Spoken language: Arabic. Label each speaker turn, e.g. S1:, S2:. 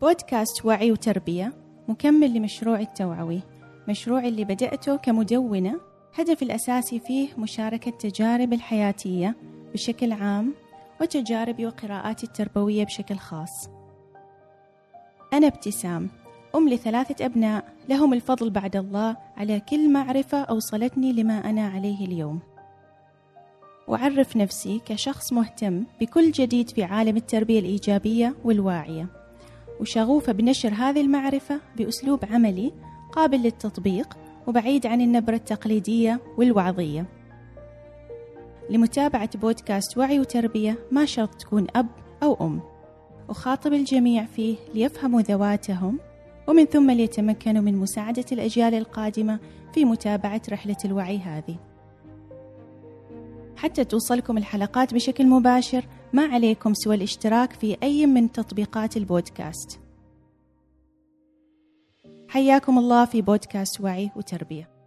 S1: بودكاست وعي وتربية مكمل لمشروع التوعوي. مشروع اللي بدأته كمدونة هدف الأساسي فيه مشاركة تجارب الحياتية بشكل عام وتجاربي وقراءاتي التربوية بشكل خاص. أنا ابتسام أم لثلاثة أبناء لهم الفضل بعد الله على كل معرفة أوصلتني لما أنا عليه اليوم. وأعرف نفسي كشخص مهتم بكل جديد في عالم التربية الإيجابية والواعية. وشغوفة بنشر هذه المعرفة بأسلوب عملي قابل للتطبيق وبعيد عن النبرة التقليدية والوعظية. لمتابعة بودكاست وعي وتربية ما شرط تكون أب أو أم. أخاطب الجميع فيه ليفهموا ذواتهم ومن ثم ليتمكنوا من مساعدة الأجيال القادمة في متابعة رحلة الوعي هذه. حتى توصلكم الحلقات بشكل مباشر ما عليكم سوى الاشتراك في أي من تطبيقات البودكاست. حياكم الله في بودكاست وعي وتربية.